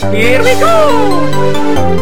Here we go!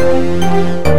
Música